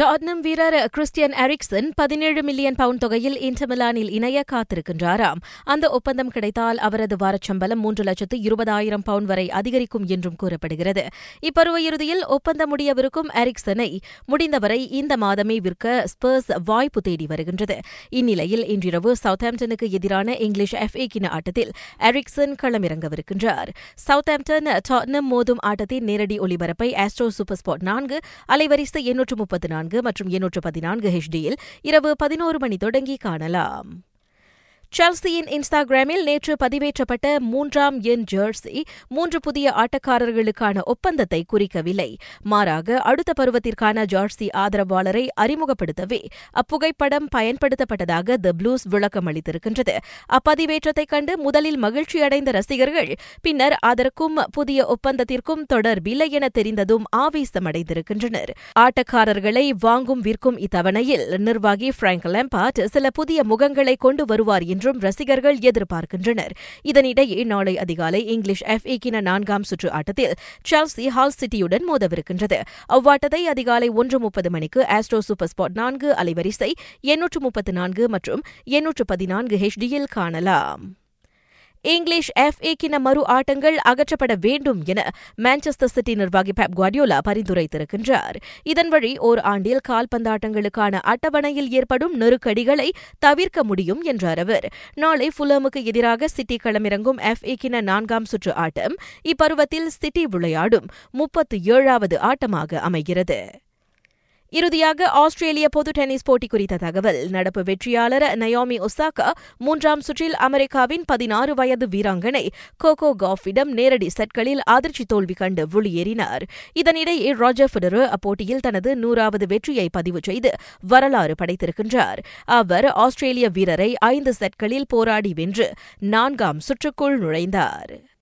Tottenham வீரர் Christian Eriksen பதினேழு million pound தொகையில் இன்டர் மிலானில் இணைய காத்திருக்கின்றாராம். அந்த ஒப்பந்தம் கிடைத்தால் அவரது வாரச்சம்பளம் மூன்று லட்சத்து இருபதாயிரம் பவுண்ட் வரை அதிகரிக்கும் என்றும் கூறப்படுகிறது. இப்பருவ இறுதியில் ஒப்பந்தம் முடியவிருக்கும் எரிக்சனை முடிந்தவரை இந்த மாதமே விற்க ஸ்பர்ஸ் வாய்ப்பு தேடி வருகின்றது. இந்நிலையில் இன்றிரவு சவுத்ஹாம்டனுக்கு எதிரான இங்கிலீஷ் எஃப்ஏ கிண ஆட்டத்தில் எரிக்சன் களமிறங்கவிருக்கின்றார். சவுத்ஹாம்டன் டாட்னம் மோதும் ஆட்டத்தின் நேரடி ஒலிபரப்பை ஆஸ்ட்ரோ சூப்பர் ஸ்பாட் நான்கு அலைவரிசை எண்ணூற்று முப்பத்து நான்கு மற்றும் எண்ணூற்று பதினான்கு ஹெச்டியில் இரவு பதினோரு மணி தொடங்கி காணலாம். செல்சியின் இன்ஸ்டாகிராமில் நேற்று பதிவேற்றப்பட்ட மூன்றாம் எண் ஜெர்சி மூன்று புதிய ஆட்டக்காரர்களுக்கான ஒப்பந்தத்தை குறிக்கவில்லை. மாறாக அடுத்த பருவத்திற்கான ஜார்சி ஆதரவாளரை அறிமுகப்படுத்தவே அப்புகைப்படம் பயன்படுத்தப்பட்டதாக த ப்ளூஸ் விளக்கம் அளித்திருக்கின்றது. அப்பதிவேற்றத்தைக் கண்டு முதலில் மகிழ்ச்சியடைந்த ரசிகர்கள் பின்னர் அதற்கும் புதிய ஒப்பந்தத்திற்கும் தொடர்பில்லை என தெரிந்ததும் ஆவேசமடைந்திருக்கின்றனர். ஆட்டக்காரர்களை வாங்கும் விற்கும் இத்தவணையில் நிர்வாகி பிராங்க் லெம்பாட் சில புதிய முகங்களை கொண்டு வருவார் என்றும் ரசிகர்கள் எதிர்பார்க்கின்றனர். இதனிடையே நாளை அதிகாலை இங்கிலீஷ் எஃப் கின நான்காம் சுற்று ஆட்டத்தில் செல்சி ஹால் சிட்டியுடன் மோதவிருக்கின்றது. அவ்வாட்டத்தை அதிகாலை ஒன்று முப்பது மணிக்கு ஆஸ்ட்ரோ சூப்பர் ஸ்பாட் நான்கு அலைவரிசை எண்ணூற்று முப்பத்து நான்கு மற்றும் எண்ணூற்று பதினான்கு ஹெச்டியில் காணலாம். இங்கிலீஷ் எஃப்ஏ கின மறு ஆட்டங்கள் அகற்றப்பட வேண்டும் என மான்செஸ்டர் சிட்டி நிர்வாகி பெப் குவாடியோலா பரிந்துரைத்திருக்கின்றார். இதன் வழி ஓர் ஆண்டில் கால்பந்தாட்டங்களுக்கான அட்டவணையில் ஏற்படும் நெருக்கடிகளை தவிர்க்க முடியும் என்றார் அவர். நாளை ஃபுலமுக்கு எதிராக சிட்டி களமிறங்கும் எஃப்ஏ கின நான்காம் சுற்று ஆட்டம். இப்பருவத்தில் சிட்டி விளையாடும் முப்பத்து ஏழாவது ஆட்டமாக அமைகிறது. இறுதியாக ஆஸ்திரேலிய பொது டென்னிஸ் போட்டி குறித்த தகவல். நடப்பு வெற்றியாளர் நயோமி ஒசாகா மூன்றாம் சுற்றில் அமெரிக்காவின் பதினாறு வயது வீராங்கனை கோகோ காஃபிடம் நேரடி செட்களில் அதிர்ச்சி தோல்வி கண்டு வெளியேறினார். இதனிடையே ராஜர் ஃபெடரர் அப்போட்டியில் தனது நூறாவது வெற்றியை பதிவு செய்து வரலாறு படைத்திருக்கின்றார். அவர் ஆஸ்திரேலிய வீரரை ஐந்து செட்களில் போராடி வென்று நான்காம் சுற்றுக்குள் நுழைந்தார்.